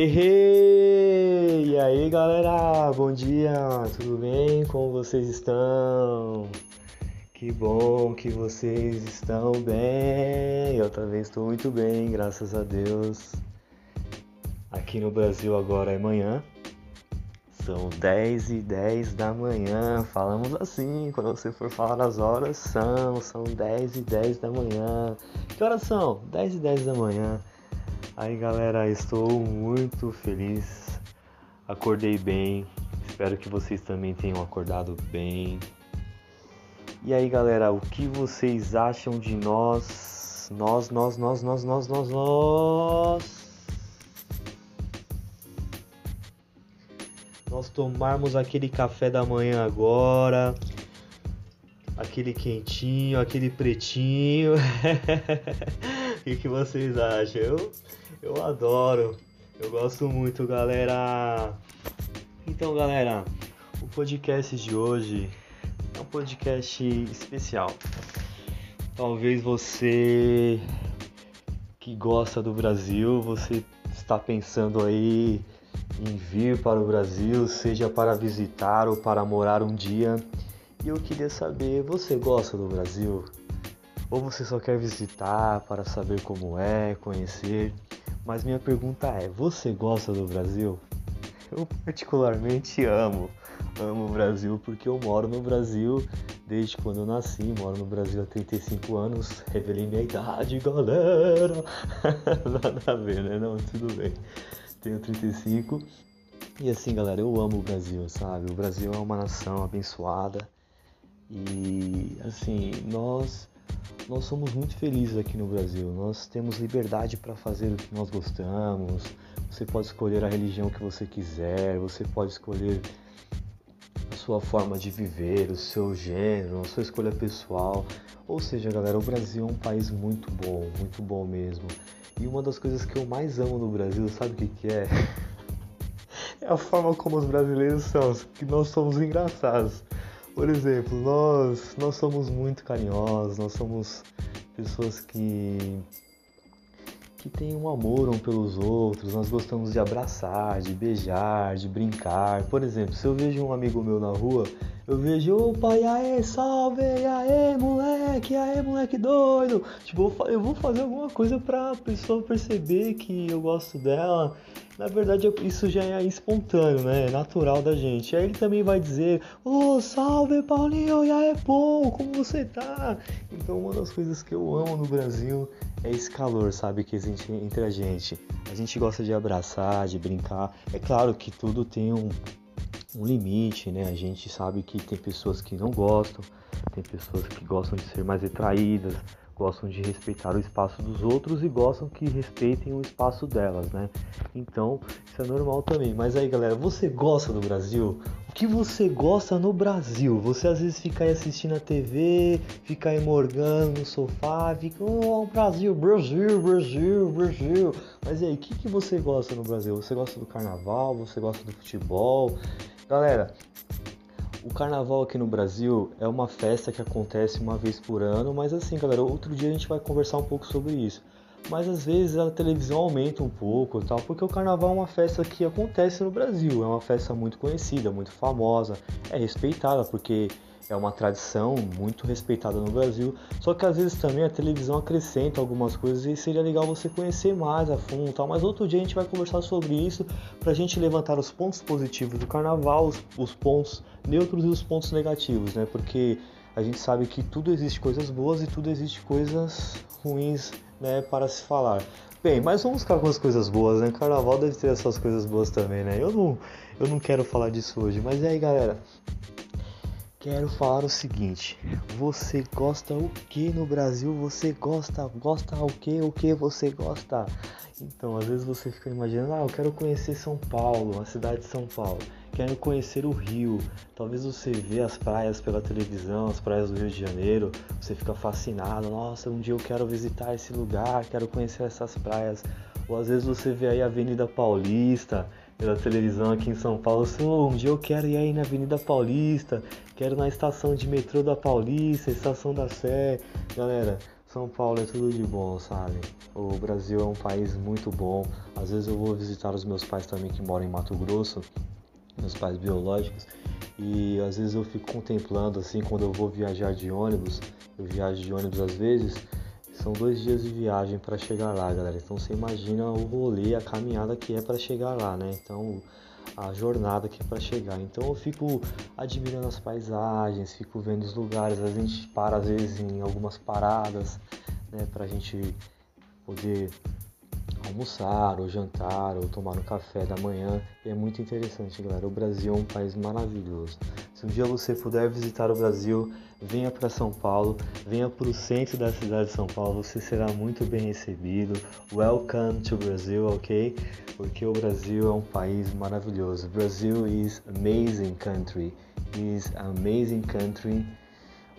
Hey, E aí galera, bom dia, tudo bem? Como vocês estão? Que bom que vocês estão bem. Eu também estou muito bem, graças a Deus. Aqui no Brasil agora é manhã. São 10 e 10 da manhã. Falamos assim, quando você for falar as horas, são, são 10 e 10 da manhã. Que horas são? 10 e 10 da manhã. Aí galera, estou muito feliz. Acordei bem. Espero que vocês também tenham acordado bem. E aí galera, o que vocês acham de nós? Nós, nós, nós, nós, nós, nós, nós. Nós tomarmos aquele café da manhã agora. Aquele quentinho, aquele pretinho. que, que vocês acham? Eu, eu adoro. Eu gosto muito, galera. Então, galera, o podcast de hoje é um podcast especial. Talvez você que gosta do Brasil, você está pensando aí em vir para o Brasil, seja para visitar ou para morar um dia. E eu queria saber, você gosta do Brasil? Ou você só quer visitar para saber como é, conhecer? Mas minha pergunta é: você gosta do Brasil? Eu particularmente amo, amo o Brasil porque eu moro no Brasil desde quando eu nasci, moro no Brasil há 35 anos, revelei minha idade, galera. Nada a ver, né? Não, tudo bem. Tenho 35 e assim, galera, eu amo o Brasil, sabe? O Brasil é uma nação abençoada e assim, nós nós somos muito felizes aqui no Brasil. Nós temos liberdade para fazer o que nós gostamos. Você pode escolher a religião que você quiser, você pode escolher a sua forma de viver, o seu gênero, a sua escolha pessoal. Ou seja, galera, o Brasil é um país muito bom, muito bom mesmo. E uma das coisas que eu mais amo no Brasil, sabe o que, que é? É a forma como os brasileiros são, que nós somos engraçados. Por exemplo, nós, nós somos muito carinhosos, nós somos pessoas que que têm um amor um pelos outros, nós gostamos de abraçar, de beijar, de brincar. Por exemplo, se eu vejo um amigo meu na rua, eu vejo, opa, e aí, salve, aí, moleque, aí, moleque doido. Tipo, eu vou fazer alguma coisa pra pessoa perceber que eu gosto dela. Na verdade, isso já é espontâneo, né? É natural da gente. Aí ele também vai dizer, ô, oh, salve, Paulinho, e aí, pô, como você tá? Então, uma das coisas que eu amo no Brasil é esse calor, sabe, que existe entre a gente. A gente gosta de abraçar, de brincar. É claro que tudo tem um, um limite, né? A gente sabe que tem pessoas que não gostam, tem pessoas que gostam de ser mais retraídas, gostam de respeitar o espaço dos outros e gostam que respeitem o espaço delas, né? Então, isso é normal também. Mas aí, galera, você gosta do Brasil? O que você gosta no Brasil? Você às vezes fica aí assistindo a TV, fica aí morgando no sofá, fica, oh, Brasil, Brasil, Brasil, Brasil. Mas aí, o que, que você gosta no Brasil? Você gosta do carnaval? Você gosta do futebol? Galera, o carnaval aqui no Brasil é uma festa que acontece uma vez por ano, mas assim, galera, outro dia a gente vai conversar um pouco sobre isso. Mas às vezes a televisão aumenta um pouco, tal, porque o carnaval é uma festa que acontece no Brasil, é uma festa muito conhecida, muito famosa, é respeitada porque é uma tradição muito respeitada no Brasil. Só que às vezes também a televisão acrescenta algumas coisas e seria legal você conhecer mais a fundo, tal. Mas outro dia a gente vai conversar sobre isso para a gente levantar os pontos positivos do carnaval, os, os pontos neutros e os pontos negativos, né? Porque a gente sabe que tudo existe coisas boas e tudo existe coisas ruins, né, para se falar. Bem, mas vamos ficar com as coisas boas, né? Carnaval deve ter essas coisas boas também, né? Eu não, eu não quero falar disso hoje, mas e aí, galera? Quero falar o seguinte, você gosta o que no Brasil? Você gosta, gosta o que? O que você gosta? Então, às vezes você fica imaginando, ah, eu quero conhecer São Paulo, a cidade de São Paulo. Quero conhecer o Rio. Talvez você vê as praias pela televisão, as praias do Rio de Janeiro, você fica fascinado. Nossa, um dia eu quero visitar esse lugar, quero conhecer essas praias. Ou às vezes você vê aí a Avenida Paulista, pela televisão aqui em São Paulo. Um dia eu quero ir aí na Avenida Paulista, quero na estação de metrô da Paulista, estação da Sé. Galera, São Paulo é tudo de bom, sabe? O Brasil é um país muito bom. Às vezes eu vou visitar os meus pais também que moram em Mato Grosso, meus pais biológicos, e às vezes eu fico contemplando assim quando eu vou viajar de ônibus, eu viajo de ônibus às vezes, são dois dias de viagem para chegar lá, galera. Então você imagina o rolê, a caminhada que é para chegar lá, né? Então a jornada que é para chegar. Então eu fico admirando as paisagens, fico vendo os lugares. A gente para às vezes em algumas paradas, né? Para a gente poder almoçar ou jantar ou tomar um café da manhã. E é muito interessante, galera. O Brasil é um país maravilhoso. Se um dia você puder visitar o Brasil, venha para São Paulo, venha para o centro da cidade de São Paulo, você será muito bem recebido. Welcome to Brazil, ok? Porque o Brasil é um país maravilhoso. Brazil is amazing country. Is amazing country,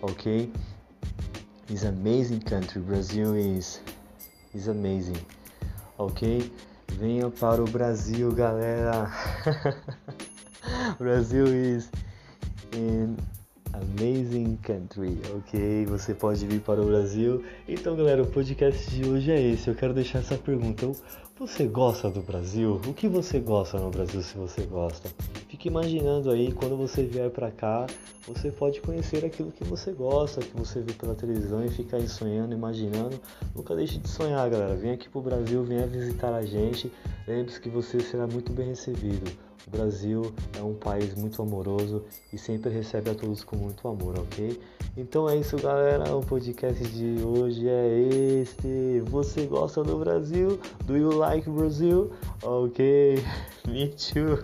ok? Is amazing country. Brazil is is amazing ok? Venha para o Brasil, galera. Brasil is an amazing country, ok? Você pode vir para o Brasil. Então, galera, o podcast de hoje é esse. Eu quero deixar essa pergunta. Você gosta do Brasil? O que você gosta no Brasil se você gosta? Fique imaginando aí, quando você vier para cá, você pode conhecer aquilo que você gosta, que você vê pela televisão e ficar aí sonhando, imaginando. Nunca deixe de sonhar, galera. Vem aqui pro Brasil, venha visitar a gente. Lembre-se que você será muito bem recebido. O Brasil é um país muito amoroso e sempre recebe a todos com muito amor, ok? Então é isso, galera. O podcast de hoje é este. Você gosta do Brasil? Do you like Brazil? Ok, me too.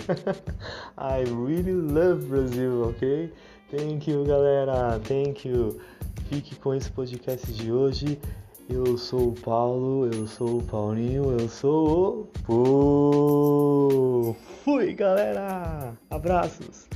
I really love Brazil, ok? Thank you, galera. Thank you. Fique com esse podcast de hoje. Eu sou o Paulo, eu sou o Paulinho, eu sou o Pô. Fui, galera. Abraços.